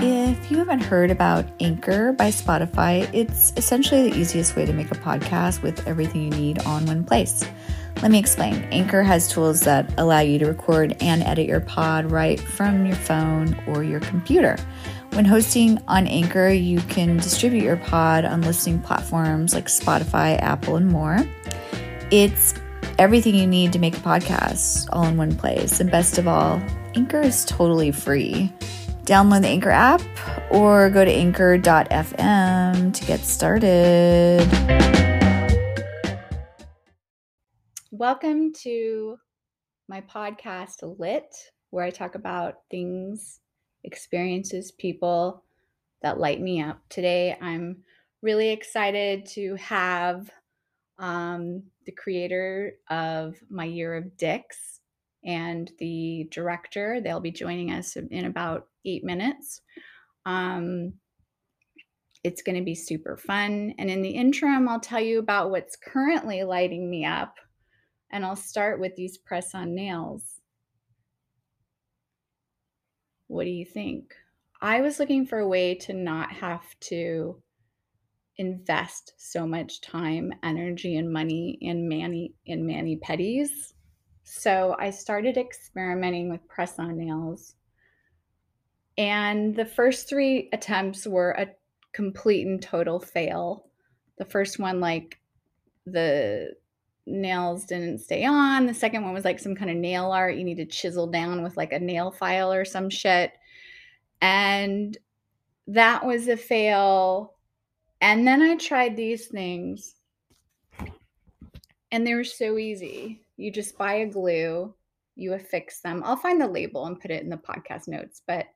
If you haven't heard about Anchor by Spotify, it's essentially the easiest way to make a podcast with everything you need on one place. Let me explain. Anchor has tools that allow you to record and edit your pod right from your phone or your computer. When hosting on Anchor, you can distribute your pod on listening platforms like Spotify, Apple, and more. It's everything you need to make a podcast all in one place. And best of all, Anchor is totally free. Download the Anchor app or go to anchor.fm to get started. Welcome to my podcast, Lit, where I talk about things, experiences, people that light me up. Today, I'm really excited to have um, the creator of My Year of Dicks and the director. They'll be joining us in about eight minutes. Um, it's going to be super fun. And in the interim, I'll tell you about what's currently lighting me up. And I'll start with these press on nails. What do you think? I was looking for a way to not have to invest so much time, energy, and money in mani in mani pedis so I started experimenting with press on nails. And the first three attempts were a complete and total fail. The first one, like the nails didn't stay on. The second one was like some kind of nail art you need to chisel down with like a nail file or some shit. And that was a fail. And then I tried these things and they were so easy. You just buy a glue, you affix them. I'll find the label and put it in the podcast notes, but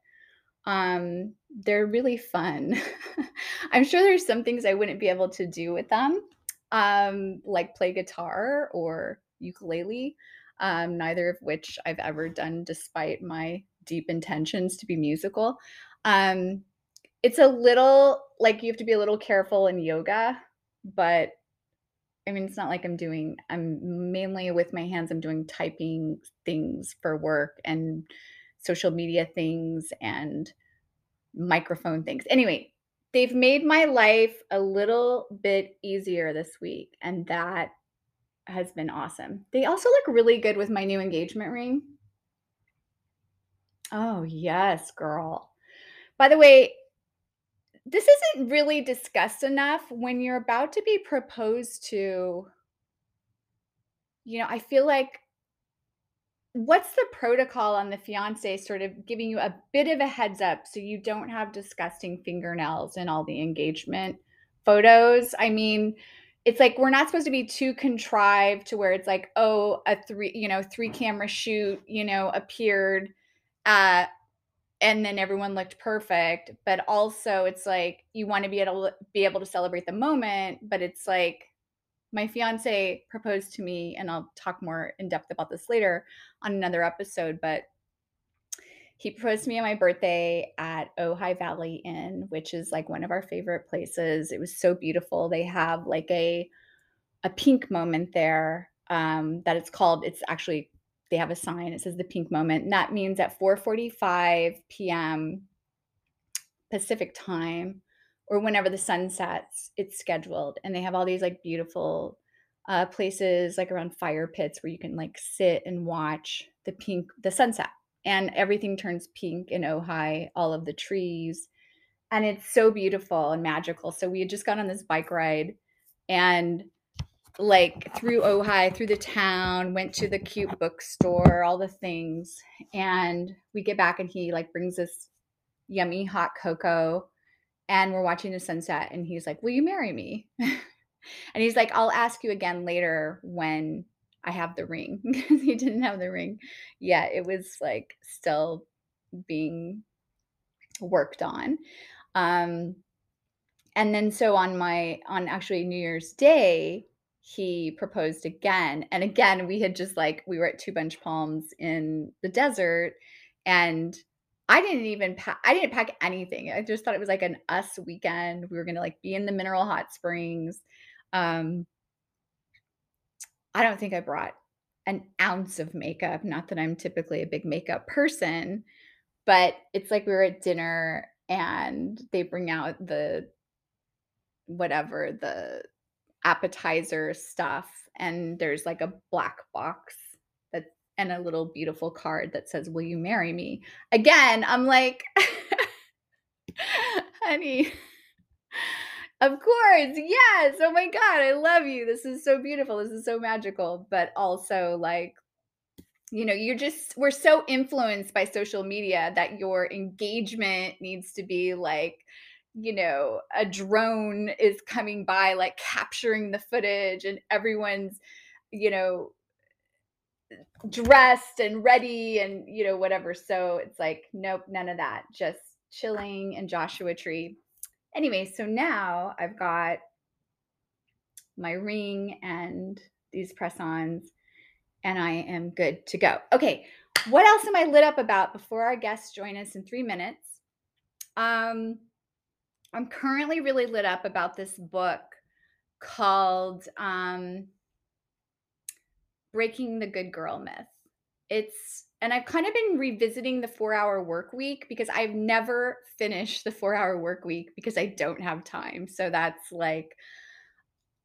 um, they're really fun. I'm sure there's some things I wouldn't be able to do with them, um, like play guitar or ukulele, um, neither of which I've ever done despite my deep intentions to be musical. Um, it's a little like you have to be a little careful in yoga, but I mean, it's not like I'm doing, I'm mainly with my hands, I'm doing typing things for work and social media things and microphone things. Anyway, they've made my life a little bit easier this week, and that has been awesome. They also look really good with my new engagement ring. Oh, yes, girl. By the way, this isn't really discussed enough when you're about to be proposed to you know i feel like what's the protocol on the fiance sort of giving you a bit of a heads up so you don't have disgusting fingernails in all the engagement photos? I mean it's like we're not supposed to be too contrived to where it's like oh a three you know three camera shoot you know appeared uh and then everyone looked perfect. But also it's like you want to be able to be able to celebrate the moment but it's like my fiance proposed to me and I'll talk more in depth about this later on another episode but he proposed to me on my birthday at Ojai Valley Inn which is like one of our favorite places it was so beautiful they have like a a pink moment there um that it's called it's actually they have a sign. It says the pink moment. And that means at 4:45 p.m. Pacific time or whenever the sun sets, it's scheduled. And they have all these like beautiful uh, places like around fire pits where you can like sit and watch the pink the sunset. And everything turns pink in Ojai, all of the trees. And it's so beautiful and magical. So we had just gone on this bike ride and like through Ojai, through the town, went to the cute bookstore, all the things. And we get back and he like brings us yummy hot cocoa and we're watching the sunset and he's like, "Will you marry me?" and he's like, "I'll ask you again later when I have the ring." Because he didn't have the ring yet. It was like still being worked on. Um and then so on my on actually New Year's Day, he proposed again. And again, we had just like, we were at Two Bunch Palms in the desert. And I didn't even pack, I didn't pack anything. I just thought it was like an us weekend. We were going to like be in the mineral hot springs. Um, I don't think I brought an ounce of makeup. Not that I'm typically a big makeup person, but it's like we were at dinner and they bring out the whatever the appetizer stuff and there's like a black box and a little beautiful card that says will you marry me? Again i'm like honey of course yes oh my god i love you this is so beautiful this is so magical. But also like you know you're just we're so influenced by social media that your engagement needs to be like you know a drone is coming by like capturing the footage and everyone's you know dressed and ready and you know whatever so it's like nope none of that just chilling and joshua tree anyway so now i've got my ring and these press-ons and I am good to go. Okay, what else am I lit up about before our guests join us in three minutes? Um, I'm currently really lit up about this book called um, Breaking the Good Girl Myth. It's, and I've kind of been revisiting the four hour work week because I've never finished the four hour work week because I don't have time. So that's like,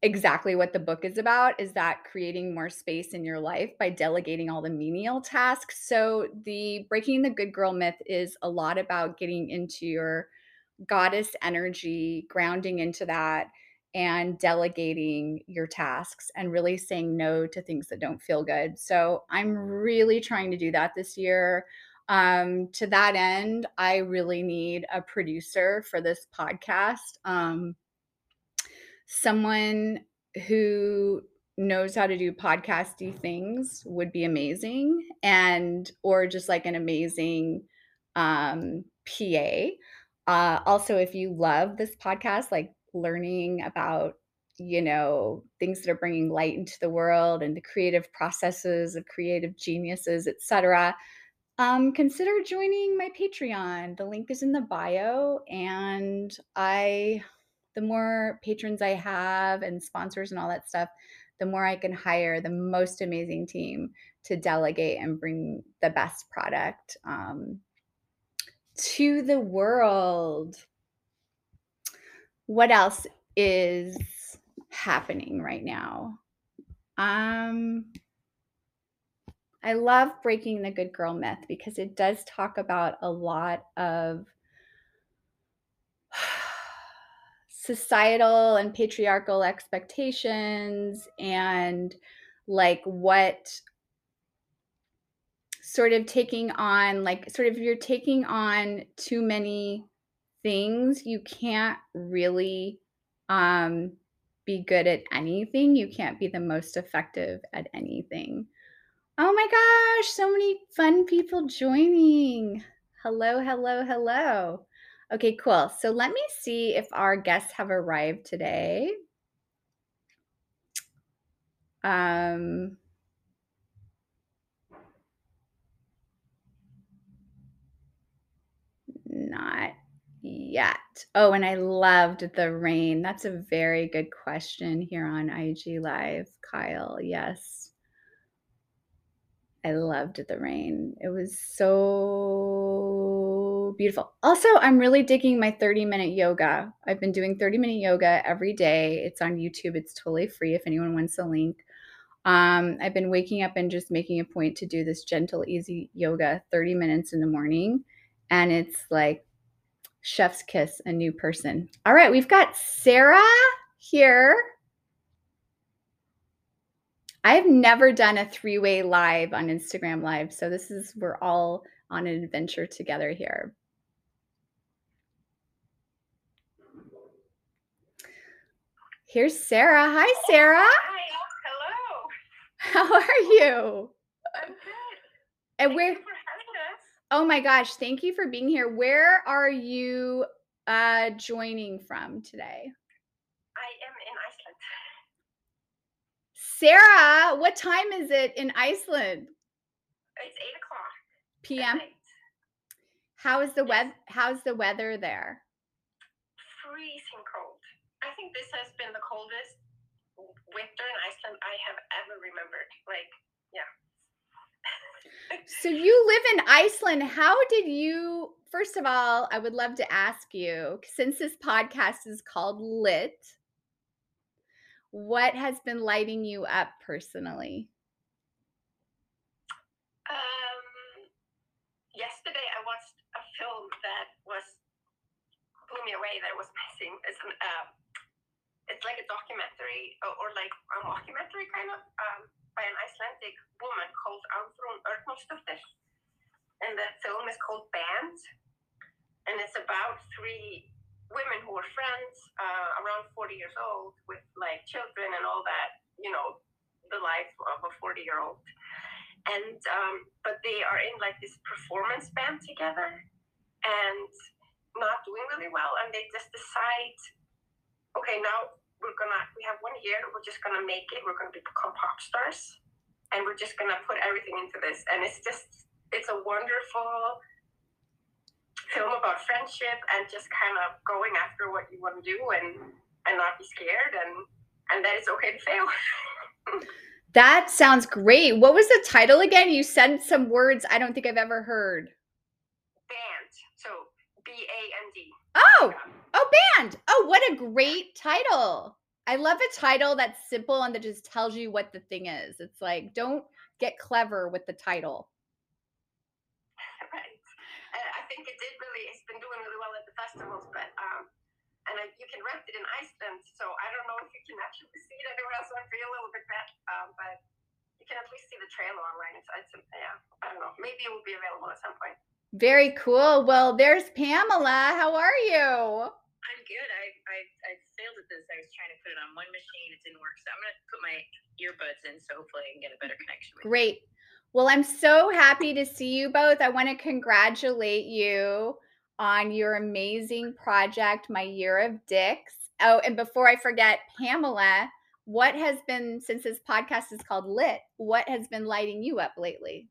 exactly what the book is about is that creating more space in your life by delegating all the menial tasks. So the breaking the good girl myth is a lot about getting into your goddess energy, grounding into that and delegating your tasks and really saying no to things that don't feel good. So I'm really trying to do that this year. Um, to that end, I really need a producer for this podcast. Um, someone who knows how to do podcasty things would be amazing and or just like an amazing um, pa uh, also if you love this podcast like learning about you know things that are bringing light into the world and the creative processes of creative geniuses etc um, consider joining my patreon the link is in the bio and i the more patrons I have and sponsors and all that stuff, the more I can hire the most amazing team to delegate and bring the best product um, to the world. What else is happening right now? Um, I love breaking the good girl myth because it does talk about a lot of societal and patriarchal expectations and like what sort of taking on like sort of you're taking on too many things you can't really um be good at anything you can't be the most effective at anything oh my gosh so many fun people joining hello hello hello Okay, cool. So let me see if our guests have arrived today. Um, not yet. Oh, and I loved the rain. That's a very good question here on IG Live, Kyle. Yes. I loved the rain. It was so beautiful. Also, I'm really digging my 30 minute yoga. I've been doing 30 minute yoga every day. It's on YouTube, it's totally free if anyone wants the link. Um, I've been waking up and just making a point to do this gentle, easy yoga 30 minutes in the morning. And it's like chef's kiss, a new person. All right, we've got Sarah here. I've never done a three way live on Instagram Live. So this is, we're all on an adventure together here. Here's Sarah. Hi, Sarah. Hi. Hello. How are you? I'm good. And Thank where? you for having us. Oh my gosh! Thank you for being here. Where are you uh, joining from today? I am in Iceland. Sarah, what time is it in Iceland? It's eight o'clock. PM. How is the Yes. weather? How's the weather there? Freezing cold. I think this has been the coldest winter in Iceland I have ever remembered. Like, so you live in Iceland. How did you first of all, I would love to ask you, since this podcast is called Lit, what has been lighting you up personally? Um, yesterday I watched a film that was blew me away. That was missing. It's an uh, it's like a documentary or, or like a mockumentary kind of um, by an Icelandic woman called Álfrún Örnólfsdóttir, and the film is called Band, and it's about three women who are friends uh, around 40 years old with like children and all that, you know, the life of a 40 year old. And, um, but they are in like this performance band together and not doing really well. And they just decide, okay, now we're gonna, we have one year, we're just gonna make it, we're gonna become pop stars and we're just gonna put everything into this. And it's just, it's a wonderful, film about friendship and just kind of going after what you want to do and and not be scared and and that it's okay to fail. that sounds great. What was the title again? You said some words I don't think I've ever heard. Band. So B A N D. Oh, oh, band. Oh, what a great title. I love a title that's simple and that just tells you what the thing is. It's like, don't get clever with the title. Right. And I think it did really, it's been doing really well at the festivals, but um, and I, you can rent it in Iceland. So I don't know if you can actually see it anywhere else. So I feel a little bit bad, um, but you can at least see the trailer online. It's, it's yeah, I don't know. Maybe it will be available at some point. Very cool. Well, there's Pamela. How are you? I'm good. I, I I failed at this. I was trying to put it on one machine. It didn't work. So I'm gonna put my earbuds in so hopefully I can get a better connection. Great. Well, I'm so happy to see you both. I want to congratulate you on your amazing project, My Year of Dicks. Oh, and before I forget, Pamela, what has been, since this podcast is called Lit, what has been lighting you up lately?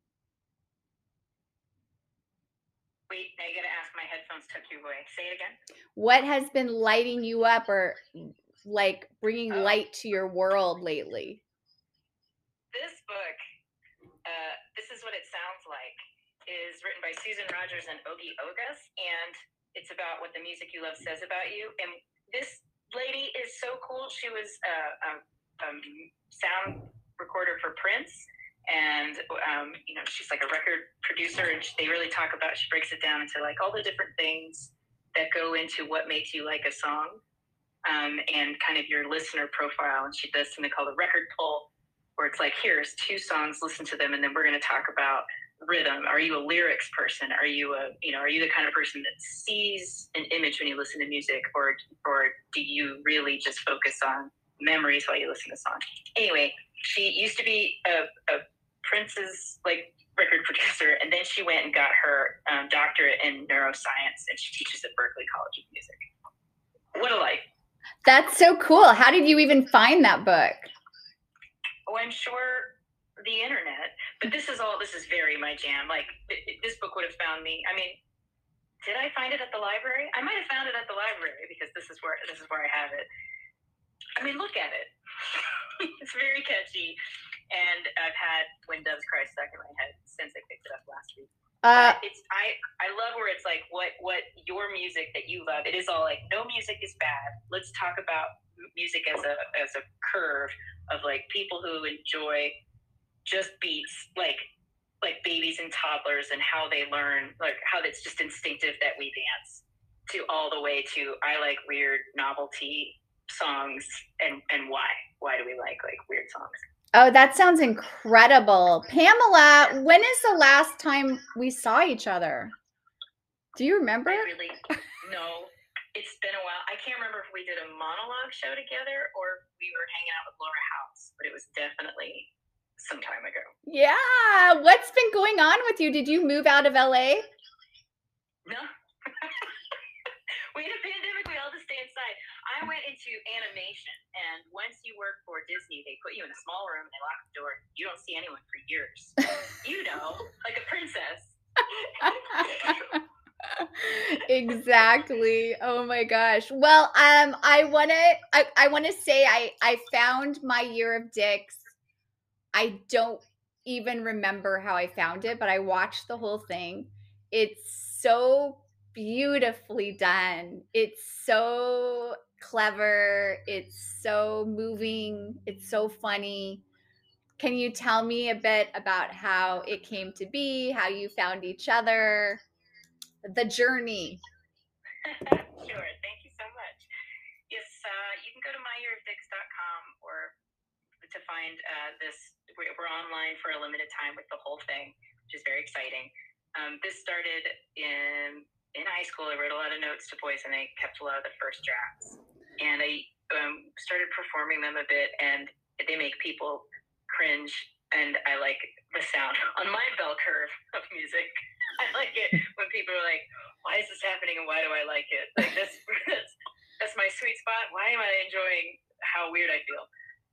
Wait, I gotta ask. My headphones took you away. Say it again. What has been lighting you up or like bringing oh. light to your world lately? This book, uh, this is what it sounds like is written by Susan Rogers and Ogi Ogas, and it's about what the music you love says about you. And this lady is so cool. She was a, a, a sound recorder for Prince, and um, you know she's like a record producer, and she, they really talk about. She breaks it down into like all the different things that go into what makes you like a song, um, and kind of your listener profile. And she does something called a record pull, where it's like, here's two songs, listen to them, and then we're going to talk about rhythm? Are you a lyrics person? Are you a you know are you the kind of person that sees an image when you listen to music, or or do you really just focus on memories while you listen to songs? Anyway, she used to be a, a Prince's like record producer, and then she went and got her um, doctorate in neuroscience, and she teaches at Berklee College of Music. What a life! That's so cool. How did you even find that book? Oh, I'm sure the internet. But this is all. This is very my jam. Like this book would have found me. I mean, did I find it at the library? I might have found it at the library because this is where this is where I have it. I mean, look at it. it's very catchy, and I've had "When Doves Cry" stuck in my head since I picked it up last week. Uh, it's I I love where it's like what what your music that you love. It is all like no music is bad. Let's talk about music as a as a curve of like people who enjoy just beats like like babies and toddlers and how they learn like how it's just instinctive that we dance to all the way to I like weird novelty songs and and why why do we like like weird songs Oh, that sounds incredible. Pamela, when is the last time we saw each other? Do you remember? I really no. It's been a while. I can't remember if we did a monologue show together or we were hanging out with Laura House, but it was definitely some time ago. Yeah. What's been going on with you? Did you move out of LA? No. we had a pandemic, we all just stay inside. I went into animation, and once you work for Disney, they put you in a small room, they lock the door. You don't see anyone for years. you know, like a princess. exactly oh my gosh well um i want to i, I want to say i i found my year of dicks I don't even remember how I found it, but I watched the whole thing. It's so beautifully done. It's so clever. It's so moving. It's so funny. Can you tell me a bit about how it came to be, how you found each other, the journey? sure. Thank you so much. Yes, uh, you can go to myyearofdicks.com or to find uh, this. We're, we're online for a limited time with the whole thing, which is very exciting. Um, this started in in high school. I wrote a lot of notes to boys, and I kept a lot of the first drafts. And I um, started performing them a bit, and they make people cringe and I like the sound on my bell curve of music. I like it when people are like, "Why is this happening?" and "Why do I like it?" Like this, that's, that's my sweet spot. Why am I enjoying how weird I feel?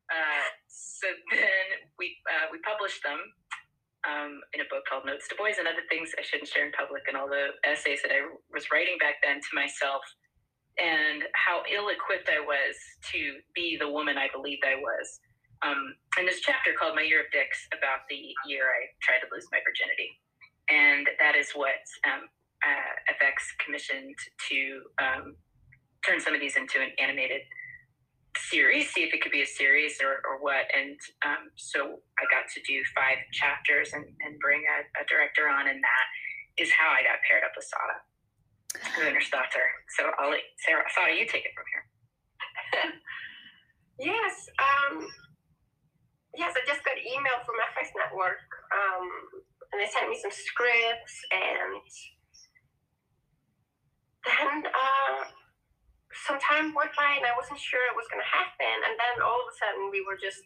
Uh, so then we uh, we published them um, in a book called Notes to Boys and Other Things I Shouldn't Share in Public, and all the essays that I was writing back then to myself, and how ill-equipped I was to be the woman I believed I was um, and this chapter called My Year of Dicks about the year I tried to lose my virginity. And that is what um, uh, FX commissioned to um, turn some of these into an animated series, see if it could be a series or, or what. And um, so I got to do five chapters and, and bring a, a, director on, and that is how I got paired up with Sada, Gunnarsdóttir. So I'll let Sarah, Sada, you take it from here. yes. Um, yes, I just got email from FX Network, um, and they sent me some scripts, and then uh, some time went by, and I wasn't sure it was going to happen, and then all of a sudden we were just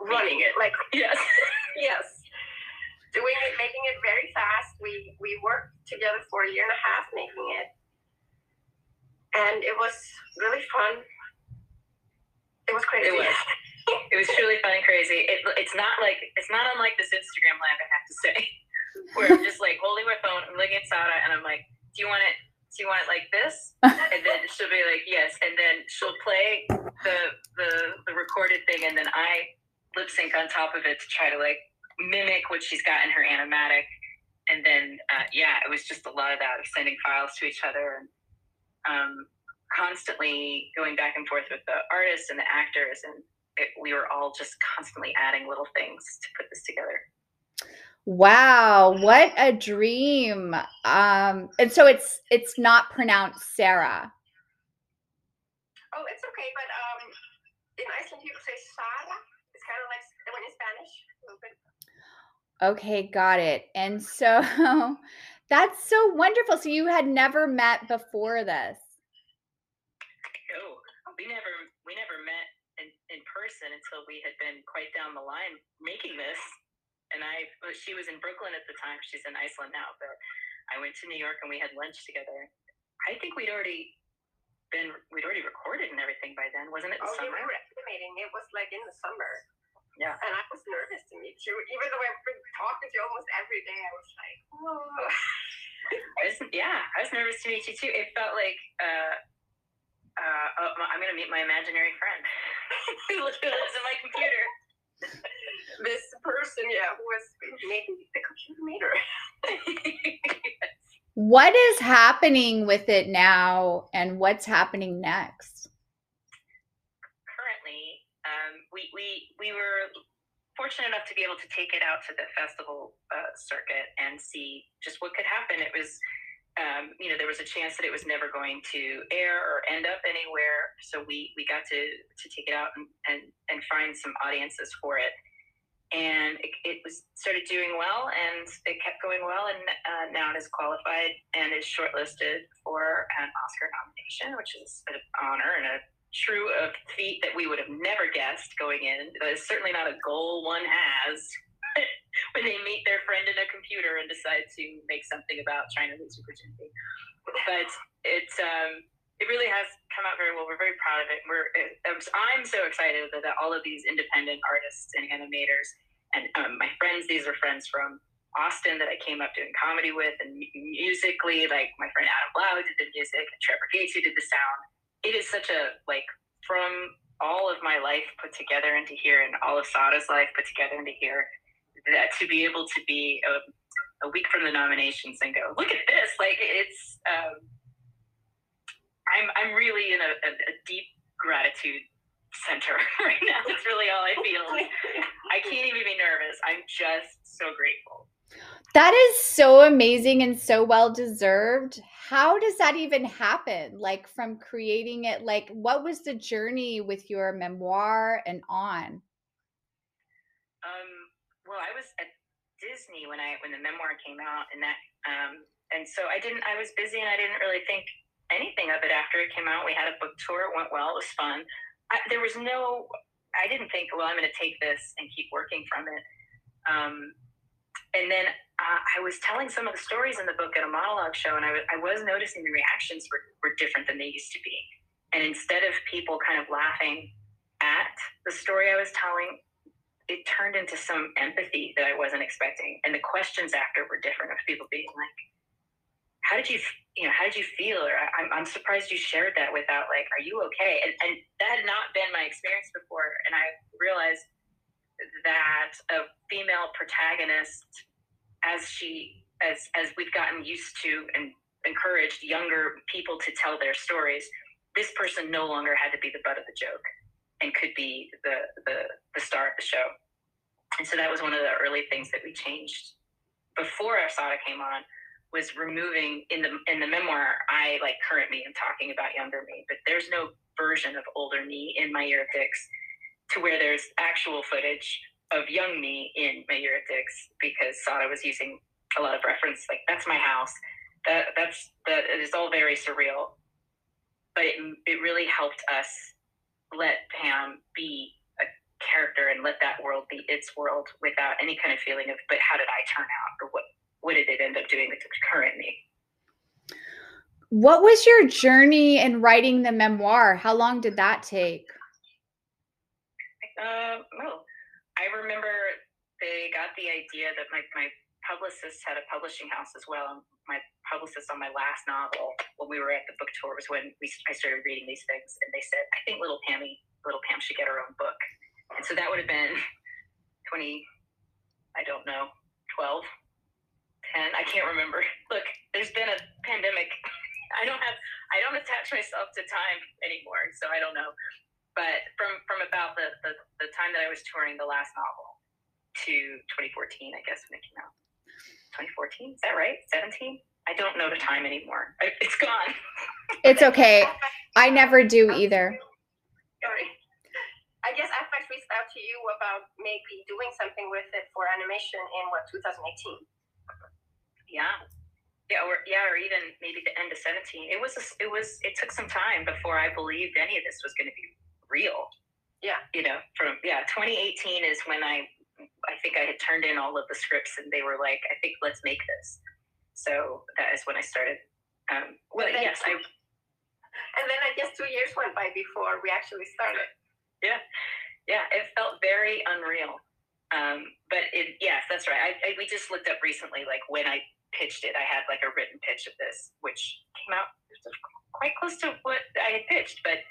running it, like yes, yes, doing it, making it very fast. We we worked together for a year and a half making it, and it was really fun. It was crazy. It was it was truly fun and crazy. It, it's not like it's not unlike this Instagram live, I have to say, where I'm just like holding my phone, I'm looking at Sada, and I'm like, "Do you want it? Do you want it like this?" And then she'll be like, "Yes," and then she'll play the the the recorded thing, and then I lip sync on top of it to try to like mimic what she's got in her animatic. And then, uh, yeah, it was just a lot of that of sending files to each other and um, constantly going back and forth with the artists and the actors and it, we were all just constantly adding little things to put this together. Wow, what a dream. Um and so it's it's not pronounced Sarah. Oh, it's okay, but um in Iceland people say Sarah. It's kind of like when in Spanish. Okay, got it. And so that's so wonderful. So you had never met before this. No, we never we never met in, in person until we had been quite down the line making this. And I, she was in Brooklyn at the time. She's in Iceland now, but I went to New York and we had lunch together. I think we'd already been, we'd already recorded and everything by then, wasn't it? oh, summer? we were estimating. It was like in the summer. Yeah. And I was nervous to meet you, even though I've been talking to you almost every day. I was like, whoa. I was, yeah, I was nervous to meet you too. It felt like uh, uh, oh, I'm going to meet my imaginary friend who lives in my computer. This person, yeah, who was making the computer meter. what is happening with it now and what's happening next? Currently, um, we, we, we were fortunate enough to be able to take it out to the festival uh, circuit and see just what could happen. It was um, you know, there was a chance that it was never going to air or end up anywhere. So we, we got to, to take it out and, and, and find some audiences for it. And it, it was started doing well and it kept going well. And uh, now it is qualified and is shortlisted for an Oscar nomination, which is an honor and a true a feat that we would have never guessed going in. it's certainly not a goal one has when they meet their friend in a computer and decide to make something about trying to lose your virginity. But it's um, it really has come out very well. We're very proud of it. We're I'm so excited that, that all of these independent artists and animators and um, my friends, these are friends from Austin that I came up doing comedy with, and musically, like my friend Adam Blau did the music, and Trevor Gates who did the sound. It is such a like from all of my life put together into here and all of Sada's life put together into here, that to be able to be a, a week from the nominations and go, look at this, like it's, um, I'm, I'm really in a, a, a deep gratitude center right now. That's really all I feel. I can't even be nervous. I'm just so grateful. That is so amazing and so well deserved. How does that even happen? Like from creating it, like what was the journey with your memoir and on? Um, well, I was at Disney when I when the memoir came out, and that um, and so I didn't. I was busy, and I didn't really think anything of it after it came out. We had a book tour; it went well. It was fun. I, there was no. I didn't think, well, I'm going to take this and keep working from it. Um, and then uh, I was telling some of the stories in the book at a monologue show, and I, w- I was noticing the reactions were, were different than they used to be. And instead of people kind of laughing at the story I was telling, it turned into some empathy that I wasn't expecting. And the questions after were different of people being like, how did you, you know, how did you feel? Or I'm, I'm surprised you shared that without like, are you okay? And, and that had not been my experience before. And I realized that a female protagonist as she as as we've gotten used to and encouraged younger people to tell their stories this person no longer had to be the butt of the joke and could be the the, the star of the show and so that was one of the early things that we changed before Asada came on was removing in the in the memoir I like current me and talking about younger me but there's no version of older me in my dicks to where there's actual footage of young me in my dicks because Sada was using a lot of reference like that's my house. That that's that it is all very surreal. But it, it really helped us let Pam be a character and let that world be its world without any kind of feeling of but how did I turn out? or what what did it end up doing with the current me what was your journey in writing the memoir how long did that take uh, well, I remember they got the idea that my, my publicist had a publishing house as well. My publicist on my last novel, when we were at the book tour, was when we I started reading these things, and they said, "I think little Pammy, little Pam should get her own book." And so that would have been twenty, I don't know, 12, 10, I can't remember. Look, there's been a pandemic. I don't have, I don't attach myself to time anymore, so I don't know but from from about the, the, the time that I was touring the last novel to 2014, I guess when it came out. 2014, is that right? 17? I don't know the time anymore. It's gone. It's okay. I never do either. Sorry. I guess FX reached out to you about maybe doing something with it for animation in what 2018. Yeah. Yeah, or yeah, or even maybe the end of 17. It was a, it was it took some time before I believed any of this was going to be real. Yeah. You know, from yeah, 2018 is when I I think I had turned in all of the scripts and they were like, I think let's make this. So that is when I started. Um, well, yes, I. And then I guess two years went by before we actually started. Yeah, yeah, it felt very unreal. Um, but it, yes, that's right. I, I, we just looked up recently, like when I pitched it, I had like a written pitch of this, which came out quite close to what I had pitched, but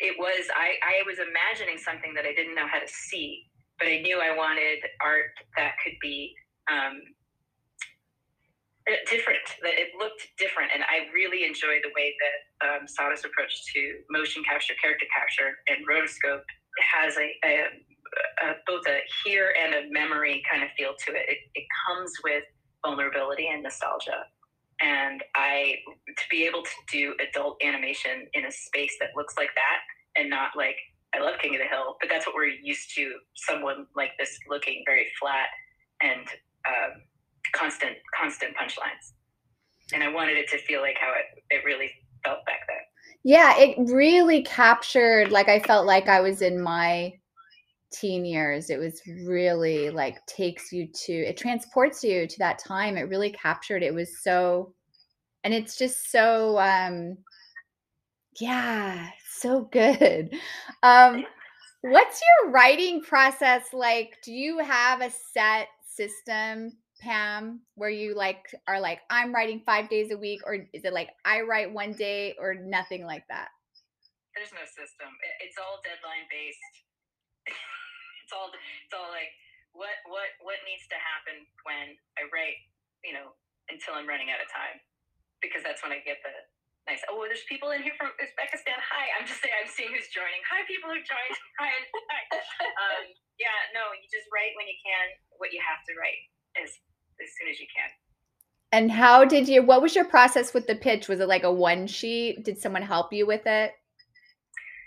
it was I, I was imagining something that I didn't know how to see, but I knew I wanted art that could be um, different, that it looked different. And I really enjoy the way that um, Sada's approach to motion capture, character capture, and rotoscope has a, a, a, both a here and a memory kind of feel to it. It, it comes with vulnerability and nostalgia and I to be able to do adult animation in a space that looks like that and not like I love King of the Hill, but that's what we're used to. Someone like this looking very flat and um, constant, constant punchlines. And I wanted it to feel like how it, it really felt back then. Yeah, it really captured, like, I felt like I was in my teen years. It was really like takes you to, it transports you to that time. It really captured, it was so, and it's just so, um, yeah, so good. Um, what's your writing process like? Do you have a set system, Pam, where you like are like, I'm writing five days a week, or is it like I write one day or nothing like that? there's no system. It's all deadline based. it's all it's all like what what what needs to happen when I write, you know, until I'm running out of time, because that's when I get the nice. Oh, there's people in here from Uzbekistan. Hi, I'm just saying I'm seeing who's joining. Hi, people who joined. Hi, hi. Um, yeah, no, you just write when you can what you have to write as as soon as you can. And how did you? What was your process with the pitch? Was it like a one sheet? Did someone help you with it?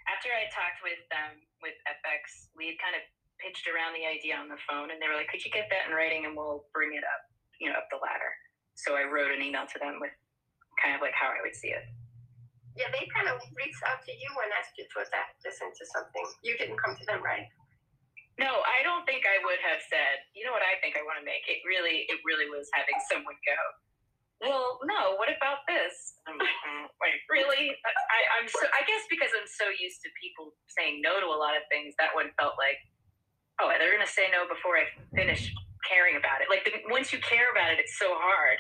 After I talked with um, with FX, we had kind of pitched around the idea on the phone, and they were like, "Could you get that in writing, and we'll bring it up, you know, up the ladder." So I wrote an email to them with kind of like how I would see it. Yeah, they kind of reached out to you and asked you to adapt this into something. You didn't come to them, right? No, I don't think I would have said, you know what I think I want to make. It really, it really was having someone go, well, no, what about this? I'm like, mm, wait, really? I, I'm so, I guess because I'm so used to people saying no to a lot of things, that one felt like, oh, they're going to say no before I finish caring about it. Like the, once you care about it, it's so hard.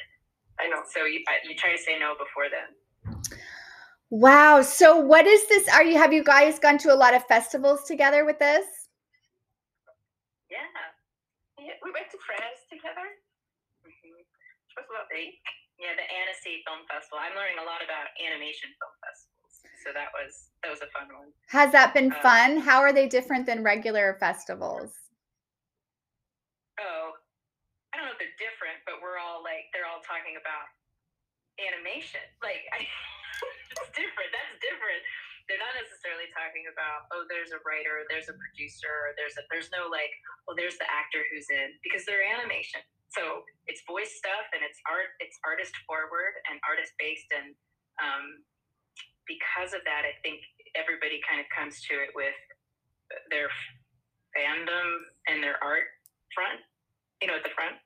I know. So you, you try to say no before then. Wow. So what is this? Are you, have you guys gone to a lot of festivals together with this? Yeah. Yeah, we went to France together. Mm-hmm. Which was lovely. Yeah, the Annecy Film Festival. I'm learning a lot about animation film festivals. So that was that was a fun one. Has that been uh, fun? How are they different than regular festivals? Oh, I don't know if they're different, but we're all like they're all talking about animation. Like I, it's different. That's different they're not necessarily talking about oh there's a writer there's a producer there's a there's no like well, there's the actor who's in because they're animation so it's voice stuff and it's art it's artist forward and artist based and um, because of that i think everybody kind of comes to it with their fandom and their art front you know at the front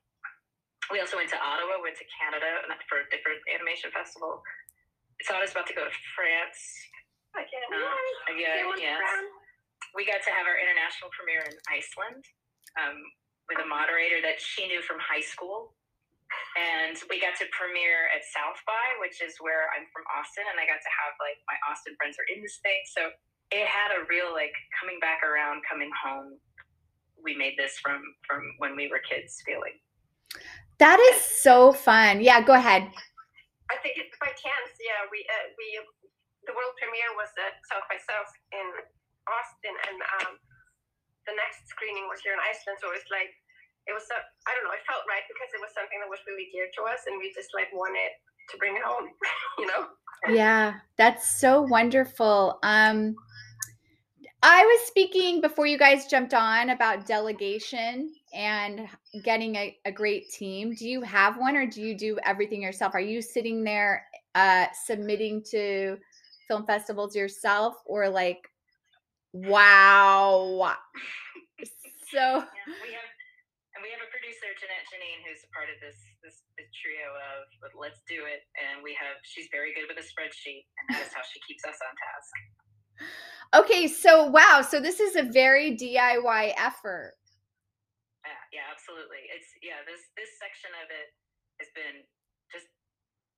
we also went to ottawa went to canada for a different animation festival so I was about to go to France Again. Uh, yeah, yes. We got to have our international premiere in Iceland um, with a moderator that she knew from high school. And we got to premiere at South by, which is where I'm from Austin, and I got to have like my Austin friends are in this thing. So it had a real like coming back around, coming home. We made this from from when we were kids feeling. That is so fun. Yeah, go ahead. I think it's by chance. Yeah, we uh, we the world premiere was at South by South in Austin, and um, the next screening was here in Iceland. So it's like it was a, I don't know, it felt right because it was something that was really dear to us, and we just like wanted to bring it home, you know. Yeah, that's so wonderful. Um, I was speaking before you guys jumped on about delegation and getting a, a, great team. Do you have one or do you do everything yourself? Are you sitting there uh, submitting to film festivals yourself or like wow so yeah, we have and we have a producer Jeanette Janine who's a part of this this, this trio of let's do it. And we have she's very good with a spreadsheet and that's how she keeps us on task. Okay so wow so this is a very diy effort. Yeah yeah absolutely. It's yeah this this section of it has been just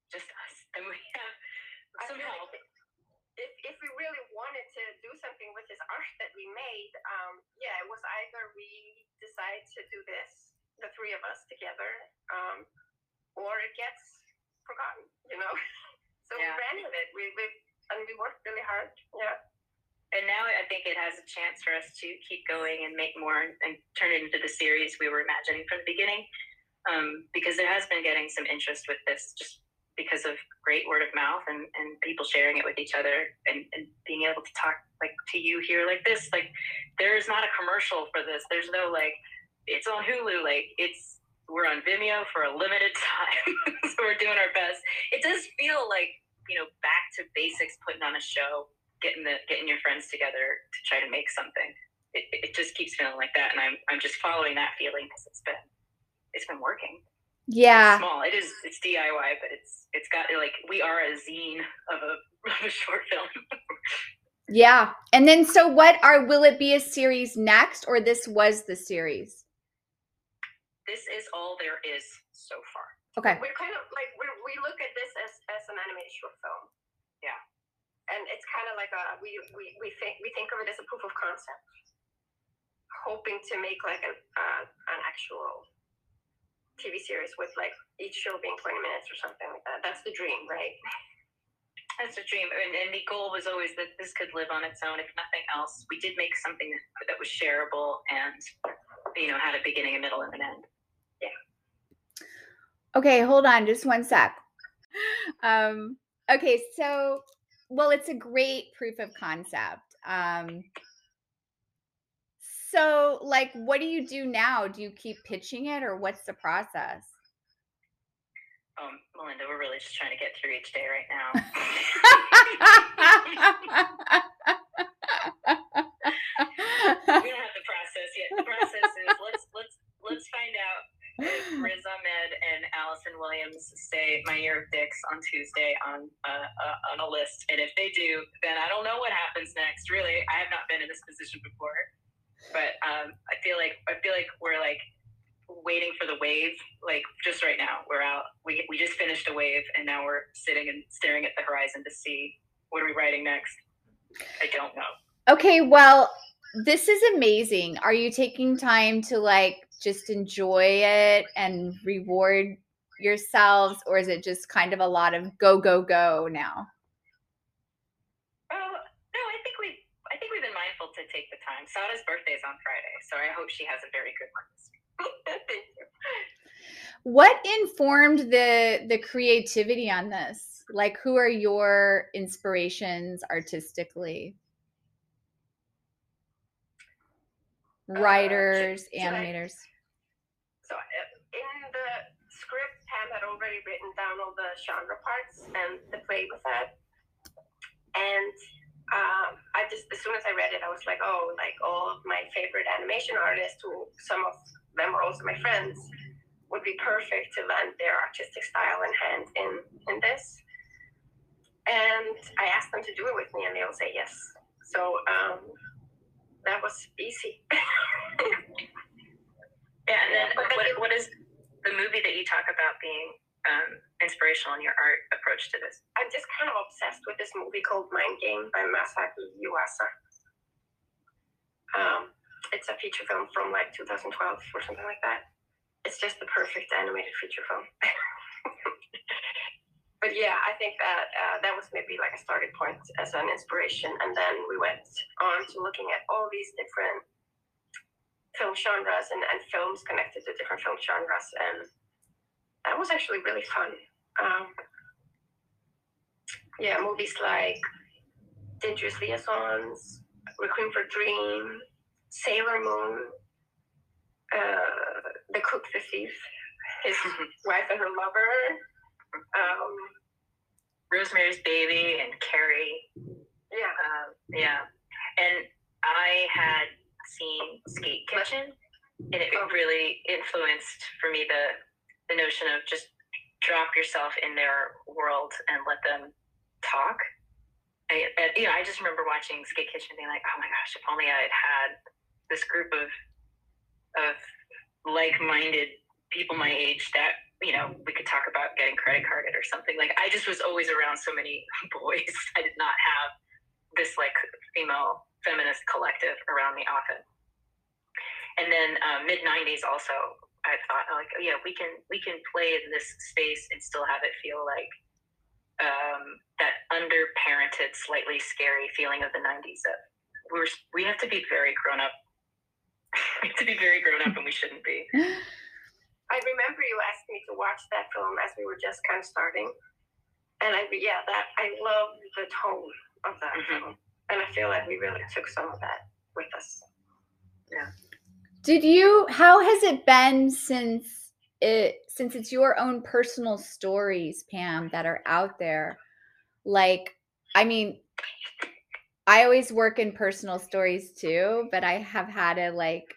just us. And we have some help if, if we really wanted to do something with this art that we made, um, yeah, it was either we decide to do this, the three of us together, um, or it gets forgotten, you know. so yeah. we ran with it. We we and we worked really hard. Yeah. And now I think it has a chance for us to keep going and make more and turn it into the series we were imagining from the beginning. Um, because there has been getting some interest with this just because of great word of mouth and, and people sharing it with each other and, and being able to talk like to you here like this like there's not a commercial for this. There's no like it's on hulu like it's we're on vimeo for a limited time. So we're doing our best. It does feel like you know back to basics putting on a show getting the getting your friends together to try to make something. It, it just keeps feeling like that and i'm i'm just following that feeling because it's been it's been working yeah. It's small. It is. It's DIY, but it's it's got like we are a zine of a, of a short film. yeah, and then so what are? Will it be a series next, or this was the series? This is all there is so far. Okay. We're kind of like we we look at this as as an animated short film. Yeah. and it's kind of like a we, we we think we think of it as a proof of concept, hoping to make like an uh, an actual TV series with like each show being 20 minutes or something like that. That's the dream, right? That's a dream, and, and the goal was always that this could live on its own, if nothing else. We did make something that, that was shareable and you know had a beginning, a middle, and an end. Yeah. Okay, hold on just one sec. Um, okay, so well, it's a great proof of concept. Um, so like what do you do now? Do you keep pitching it or what's the process? Um, Melinda, we're really just trying to get through each day right now. we don't have the process yet. The process is let's let's let's find out if Riz Ahmed and Allison Williams stay my year of dicks on Tuesday on uh, uh, on a list, and if they do, then I don't know what happens next. Really, I have not been in this position before, but um, I feel like I feel like we're like waiting for the wave. Like just right now, we're out. We we just finished a wave, and now we're sitting and staring at the horizon to see what are we writing next. I don't know. Okay, well, this is amazing. Are you taking time to like just enjoy it and reward yourselves or is it just kind of a lot of go go go now? Oh, no, I think we I think we've been mindful to take the time. Sara's birthday is on Friday, so I hope she has a very good one this. What informed the the creativity on this? Like who are your inspirations artistically? Writers, should- should I- animators. So uh, in the script, Pam had already written down all the genre parts and the play with that. And um, I just, as soon as I read it, I was like, oh, like all of my favorite animation artists, who some of also my friends, would be perfect to lend their artistic style and hand in in this. And I asked them to do it with me, and they all say yes. So um, that was easy. Yeah, and then what, what is the movie that you talk about being um, inspirational in your art approach to this? I'm just kind of obsessed with this movie called Mind Game by Masaki Yuasa. Um, it's a feature film from like 2012 or something like that. It's just the perfect animated feature film. but yeah, I think that uh, that was maybe like a starting point as an inspiration, and then we went on to looking at all these different film genres and, and films connected to different film genres, and that was actually really fun. Um, yeah, movies like Dangerous Liaisons, Requiem for Dream, Sailor Moon, uh, The Cook, the Thief, his wife and her lover. Um, Rosemary's Baby and Carrie. yeah, Um, yeah, and I had seen Skate Kitchen, and it Oh. really influenced for me the the notion of just drop yourself in their world and let them talk. I, and, you know, I just remember watching Skate Kitchen, being like, "Oh my gosh, if only I had had this group of of like-minded people my age that you know we could talk about getting credit carded or something." Like, I just was always around so many boys. I did not have this like female feminist collective around me often. And then uh, mid '90s also, I thought like, oh yeah, we can we can play in this space and still have it feel like um, that underparented, slightly scary feeling of the '90s. That we're we have to be very grown up. to be very grown up, and we shouldn't be. I remember you asked me to watch that film as we were just kind of starting, and I yeah, that I love the tone of that Mhm. film, and I feel like we really took some of that with us. Yeah. Did you how has it been since it since it's your own personal stories, Pam, that are out there? Like, I mean, I always work in personal stories too, but I have had a like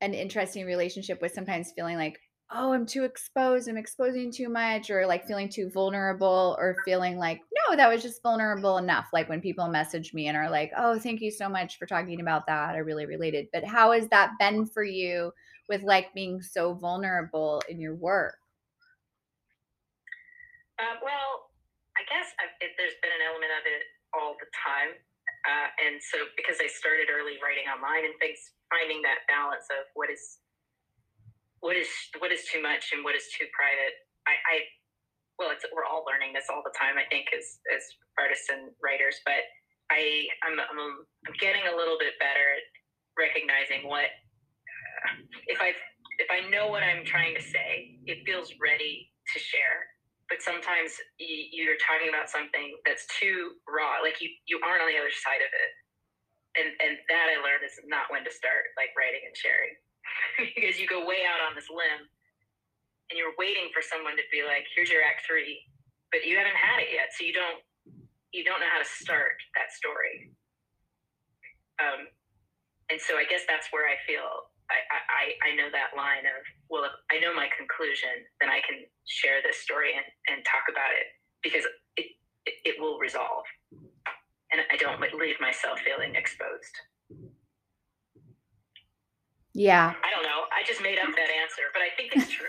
an interesting relationship with sometimes feeling like, oh, I'm too exposed, I'm exposing too much, or like feeling too vulnerable, or feeling like, no, that was just vulnerable enough. Like when people message me and are like, oh, thank you so much for talking about that. I really related. But how has that been for you with like being so vulnerable in your work? Uh, well, I guess I've, there's been an element of it all the time. Uh, and so because I started early writing online and things, finding that balance of what is what is what is too much and what is too private. I, I well, it's we're all learning this all the time. I think as as artists and writers, but I I'm I'm, I'm getting a little bit better at recognizing what if I if I know what I'm trying to say, it feels ready to share. But sometimes you're talking about something that's too raw, like you you aren't on the other side of it, and and that I learned is not when to start like writing and sharing, because you go way out on this limb, and you're waiting for someone to be like, here's your act three, but you haven't had it yet, so you don't you don't know how to start that story. Um, and so I guess that's where I feel I, I, I know that line of, well, if I know my conclusion, then I can share this story and, and talk about it because it, it, it will resolve. And I don't leave myself feeling exposed. Yeah. I don't know. I just made up that answer, but I think it's true.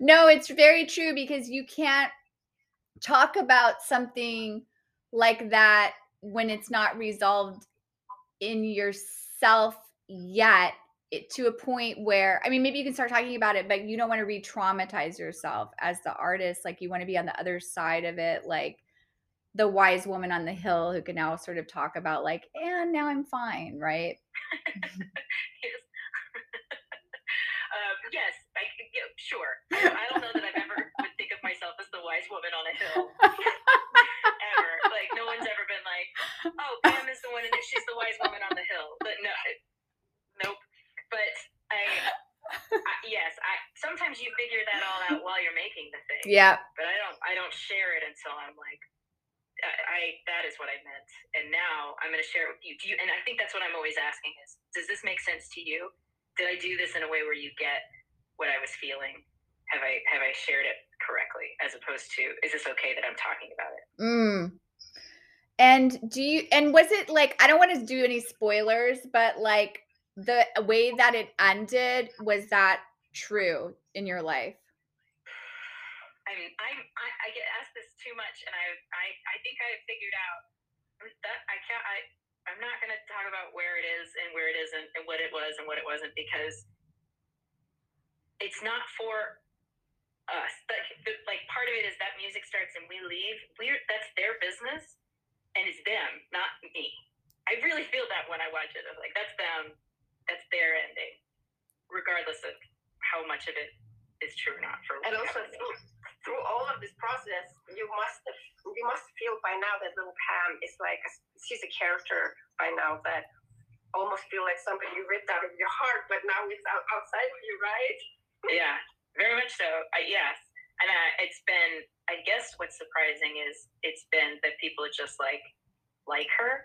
no, it's very true because you can't talk about something like that when it's not resolved in yourself yet it, to a point where I mean maybe you can start talking about it but you don't want to re-traumatize yourself as the artist like you want to be on the other side of it like the wise woman on the hill who can now sort of talk about like and now I'm fine right? Yes. Um, yes I, yeah, sure. I, I don't know that I've ever would think of myself as the wise woman on a hill like no one's ever been like oh Pam is the one and she's the wise woman on the hill. But no nope. But I, I yes I sometimes you figure that all out while you're making the thing. Yeah. But I don't I don't share it until I'm like I, I that is what I meant. And now I'm going to share it with you. Do you and I think that's what I'm always asking is does this make sense to you? Did I do this in a way where you get what I was feeling? Have I have I shared it correctly? As opposed to is this okay that I'm talking about it? Mm. And do you and was it like I don't want to do any spoilers, but like the way that it ended was that true in your life? I mean, I'm, I, I get asked this too much, and I, I, I think I figured out mm, that I can't. I, I'm not going to talk about where it is and where it isn't, and what it was and what it wasn't, because it's not for us. Like, like part of it is that music starts and we leave. We're that's their business and it's them, not me. I really feel that when I watch it. I'm like, that's them, that's their ending, regardless of how much of it is true or not. For and also through, through all of this process, you must have, you must feel by now that little Pam is like a, she's a character by now that almost feel like somebody you ripped out of your heart, but now it's out, outside of you, right? Yeah, very much so. Uh, yes, and uh, it's been I guess what's surprising is it's been that people just like like her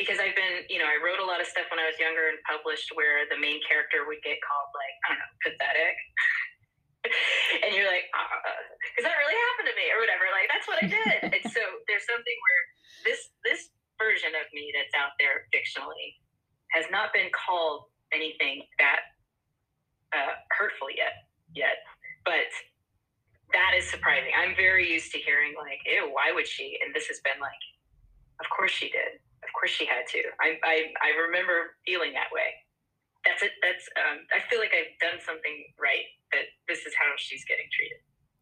because I've been, you know, I wrote a lot of stuff when I was younger and published where the main character would get called like, I don't know, pathetic. and you're like, because uh, that really happened to me or whatever. Like that's what I did. and so there's something where this this version of me that's out there fictionally has not been called anything that uh, hurtful yet yet, but that is surprising. I'm very used to hearing like, "Ew, why would she?" And this has been like, "Of course she did. Of course she had to." I I, I remember feeling that way. That's it. That's um, I feel like I've done something right. That this is how she's getting treated.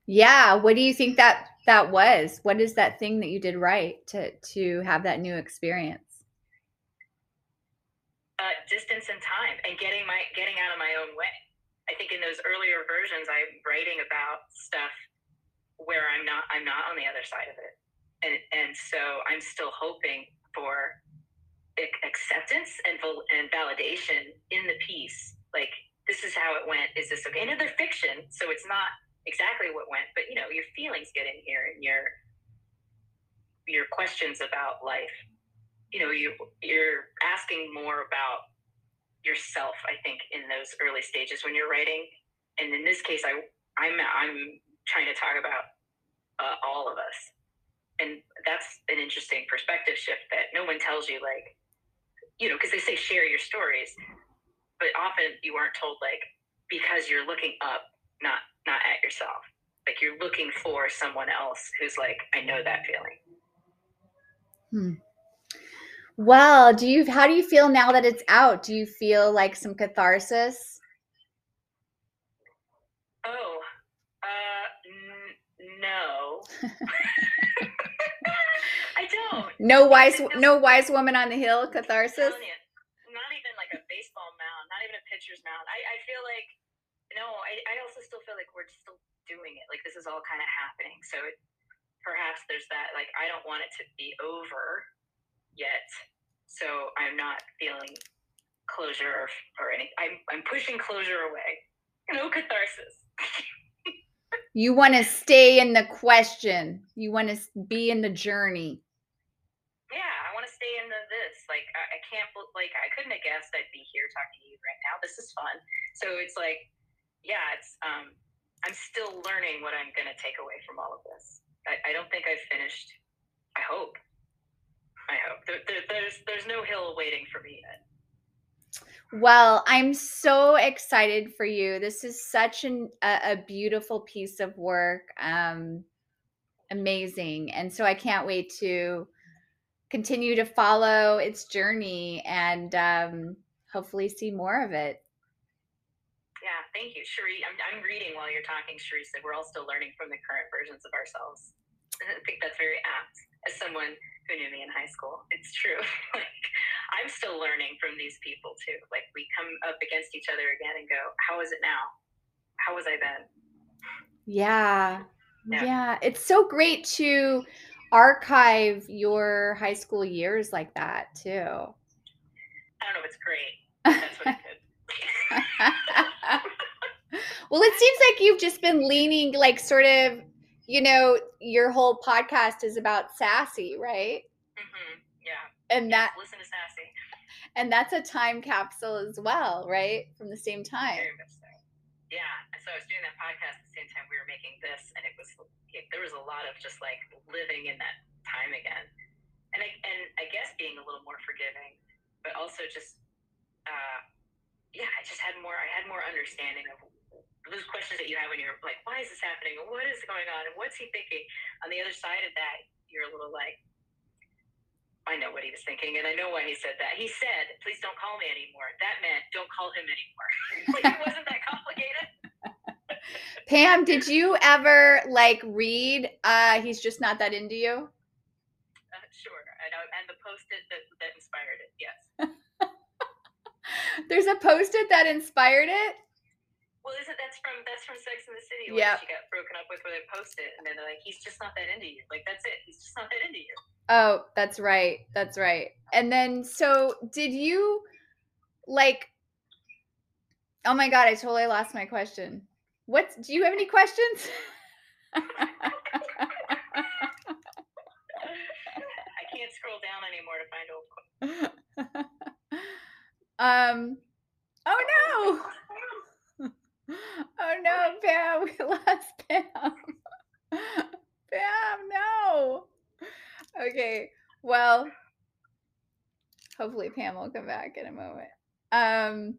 Yeah. What do you think that that was? What is that thing that you did right to to have that new experience? Uh, distance and time, and getting my getting out of my own way. I think in those earlier versions, I'm writing about stuff where I'm not I'm not on the other side of it, and and so I'm still hoping for acceptance and and validation in the piece. Like this is how it went. Is this okay? And they're fiction, so it's not exactly what went, but you know your feelings get in here and your your questions about life. You know you you're asking more about yourself i think in those early stages when you're writing and in this case i i'm i'm trying to talk about uh, all of us and that's an interesting perspective shift that no one tells you like you know because they say share your stories but often you aren't told like because you're looking up not not at yourself like you're looking for someone else who's like, I know that feeling. Hmm. Well, do you how do you feel now that it's out? Do you feel like some catharsis? Oh, uh, n- no. I don't. No wise no wise woman on the hill catharsis? you, not even like a baseball mound, not even a pitcher's mound. I, I feel like no, I, I also still feel like we're still doing it. Like this is all kind of happening. So it, perhaps there's that. Like I don't want it to be over yet. So I'm not feeling closure or, or any. I'm I'm pushing closure away. No catharsis. You want to stay in the question. You want to be in the journey. Yeah, I want to stay in the this. Like I, I can't. Like I couldn't have guessed I'd be here talking to you right now. This is fun. So it's like, yeah, it's. Um, I'm still learning what I'm gonna take away from all of this. I, I don't think I've finished. I hope. I hope there, there, there's there's no hill waiting for me yet. Well, I'm so excited for you. This is such an, a, a beautiful piece of work. Um, amazing. And so I can't wait to continue to follow its journey and um, hopefully see more of it. Yeah, thank you, Cherie. I'm I'm reading while you're talking. Cherie said we're all still learning from the current versions of ourselves. I think that's very apt. As someone who knew me in high school, it's true. like I'm still learning from these people too. Like we come up against each other again and go, "How is it now? How was I then?" Yeah. Yeah. Yeah. It's so great to archive your high school years like that too. I don't know if it's great. That's what it could. well, it seems like you've just been leaning, like, sort of, you know, your whole podcast is about sassy, right? Mm-hmm. Yeah. And that, listen to Sassy. and that's a time capsule as well, right? From the same time. Very much so. Yeah. So I was doing that podcast at the same time we were making this, and it was it, there was a lot of just like living in that time again, and I and I guess being a little more forgiving, but also just uh, yeah, I just had more. I had more understanding of those questions that you have when you're like, why is this happening? And what is going on? And what's he thinking? On the other side of that, you're a little like. I know what he was thinking, and I know why he said that. He said, "Please don't call me anymore." That meant, "Don't call him anymore." like it wasn't that complicated. Pam, did you ever like read uh He's Just Not That Into You? Uh, sure, and, uh, and the post-it that, that inspired it. Yes. There's a post-it that inspired it. Well, isn't that's from that's from Sex in the City when Yep. she got broken up with where they post-it, and then they're like, "He's just not that into you." Like that's it. He's just not that into you. Oh, that's right. That's right. And then so did you like Oh my god, I totally lost my question. What do you have any questions? I can't scroll down anymore to find old. um Oh no. No, Pam, we lost Pam. Pam, no. Okay. Well, hopefully Pam will come back in a moment. Um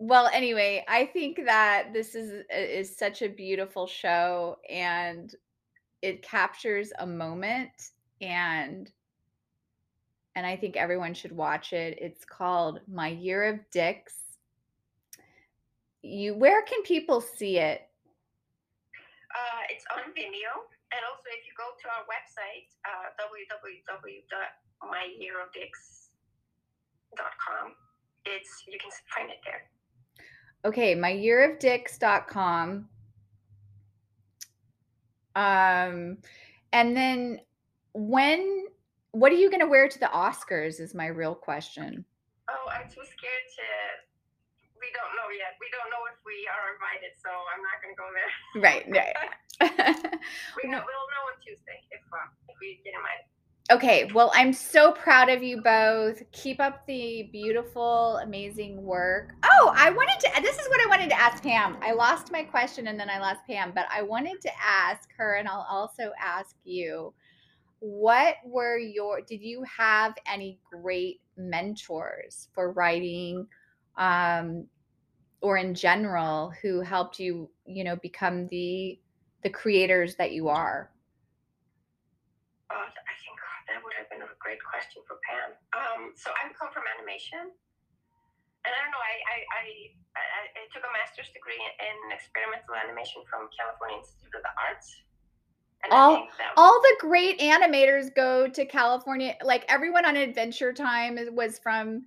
well, anyway, I think that this is is such a beautiful show and it captures a moment and and I think everyone should watch it. It's called My Year of Dicks. You where can people see it? Uh, it's on Vimeo, and also if you go to our website, uh, www.myyearofdicks.com, it's you can find it there. Okay, myyearofdicks.com. Um and then when what are you going to wear to the Oscars is my real question. Oh, I'm too scared to. We don't know yet. We don't know if we are invited, so I'm not going to go there. Right, right. we know, we'll know on Tuesday if, uh, if we get invited. Okay, well, I'm so proud of you both. Keep up the beautiful, amazing work. Oh, I wanted to, this is what I wanted to ask Pam. I lost my question and then I lost Pam, but I wanted to ask her, and I'll also ask you what were your, did you have any great mentors for writing um, or in general who helped you, you know, become the the creators that you are? Uh, I think that would have been a great question for Pam. Um, so I come from animation, and I don't know. I I, I, I, I took a master's degree in experimental animation from California Institute of the Arts. And All all the great animators go to California. Like everyone on Adventure Time was from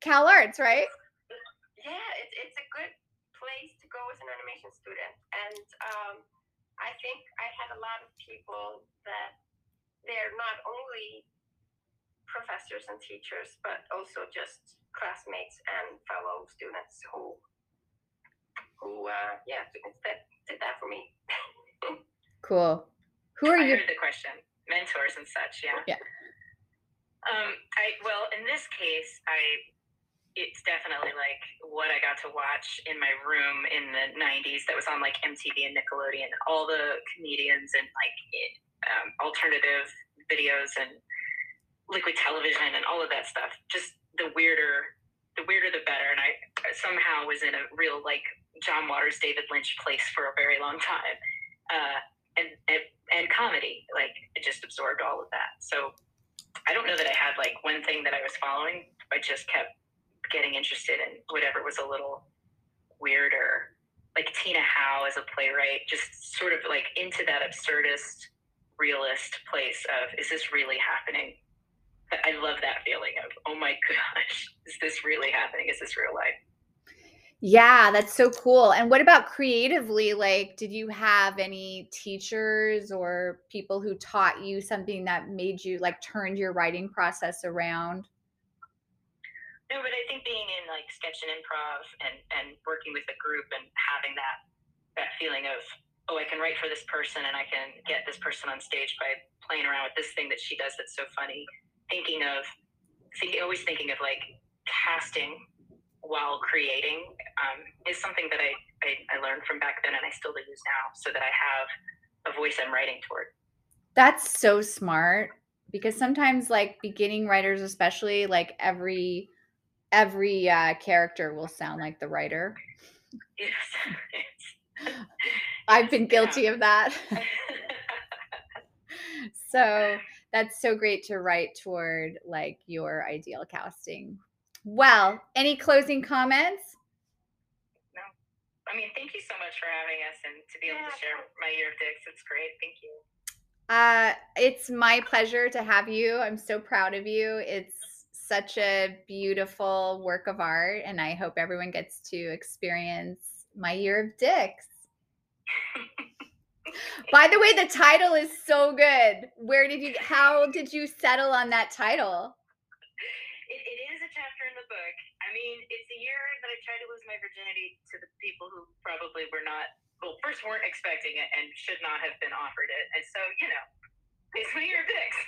Cal Arts, right? Yeah, it's it's a good place to go as an animation student. And um, I think I had a lot of people that they're not only professors and teachers, but also just classmates and fellow students who who uh, yeah did that did that for me. Cool. Who are I you? heard the question. Mentors and such, yeah. Yeah. Um, I well, in this case, I it's definitely like what I got to watch in my room in the '90s. That was on like MTV and Nickelodeon. All the comedians and like it, um, alternative videos and liquid television and all of that stuff. Just the weirder, the weirder the better. And I somehow was in a real like John Waters, David Lynch place for a very long time. Uh, and, and and comedy. Like it just absorbed all of that. So I don't know that I had like one thing that I was following. I just kept getting interested in whatever was a little weirder. Like Tina Howe as a playwright, just sort of like into that absurdist, realist place of is this really happening? I love that feeling of oh my gosh, is this really happening? Is this real life? Yeah, that's so cool. And what about creatively? Like, did you have any teachers or people who taught you something that made you like turned your writing process around? No, but I think being in like sketch and improv and and working with a group and having that that feeling of oh I can write for this person and I can get this person on stage by playing around with this thing that she does that's so funny. Thinking of think, always thinking of like casting while creating um, is something that I, I I learned from back then and I still use now so that I have a voice I'm writing toward. That's so smart because sometimes like beginning writers especially like every every uh character will sound like the writer. Yes. I've been Yeah. guilty of that. So that's so great to write toward like your ideal casting. Well, any closing comments? No. I mean, thank you so much for having us and to be able to share my year of dicks. It's great. Thank you. Uh, it's my pleasure to have you. I'm so proud of you. It's such a beautiful work of art, and I hope everyone gets to experience my year of dicks. By the way, the title is so good. Where did you? How did you settle on that title? It, it is a chapter in the book. I mean, it's a year that I tried to lose my virginity to the people who probably were not, well, first weren't expecting it and should not have been offered it. And so, you know, it's my year of dicks.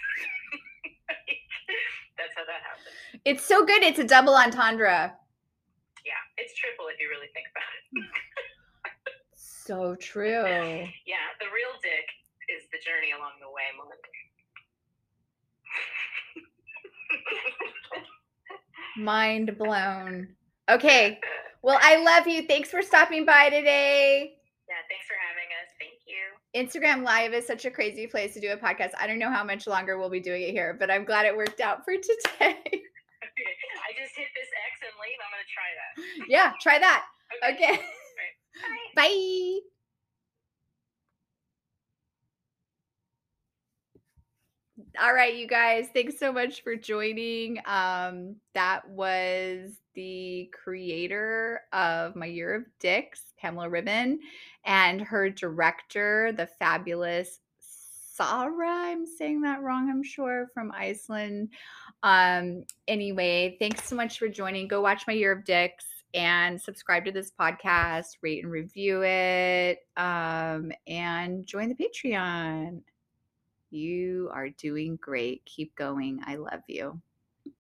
That's how that happened. It's so good. It's a double entendre. Yeah, it's triple if you really think about it. So true. Yeah, the real dick is the journey along the way, Melinda. Mind blown. Okay. Well, I love you. Thanks for stopping by today. Yeah, thanks for having us. Thank you. Instagram Live is such a crazy place to do a podcast. I don't know how much longer we'll be doing it here, but I'm glad it worked out for today. I just hit this X and leave. I'm going to try that. yeah, try that. Okay. Bye. Bye. All right, you guys, thanks so much for joining. Um, that was the creator of My Year of Dicks, Pamela Ribon, and her director, the fabulous Sara. I'm saying that wrong, I'm sure, from Iceland. Um, anyway, thanks so much for joining. Go watch My Year of Dicks and subscribe to this podcast, rate and review it, um, and join the Patreon. You are doing great. Keep going. I love you.